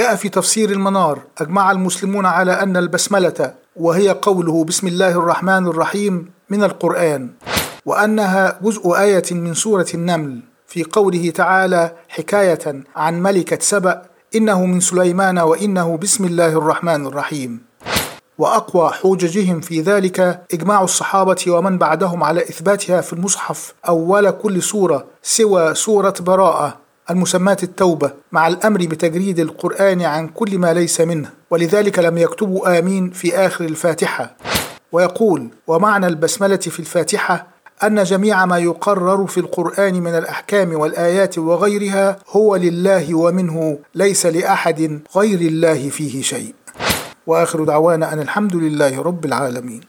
جاء في تفسير المنار أجمع المسلمون على أن البسملة وهي قوله بسم الله الرحمن الرحيم من القرآن وأنها جزء آية من سورة النمل في قوله تعالى حكاية عن ملكة سبأ إنه من سليمان وإنه بسم الله الرحمن الرحيم. وأقوى حججهم في ذلك إجماع الصحابة ومن بعدهم على إثباتها في المصحف أول كل سورة سوى سورة براءة. المسماة التوبة مع الأمر بتجريد القرآن عن كل ما ليس منه ولذلك لم يكتبوا آمين في آخر الفاتحة. ويقول ومعنى البسملة في الفاتحة أن جميع ما يقرر في القرآن من الأحكام والآيات وغيرها هو لله ومنه ليس لأحد غير الله فيه شيء. وآخر دعوانا أن الحمد لله رب العالمين.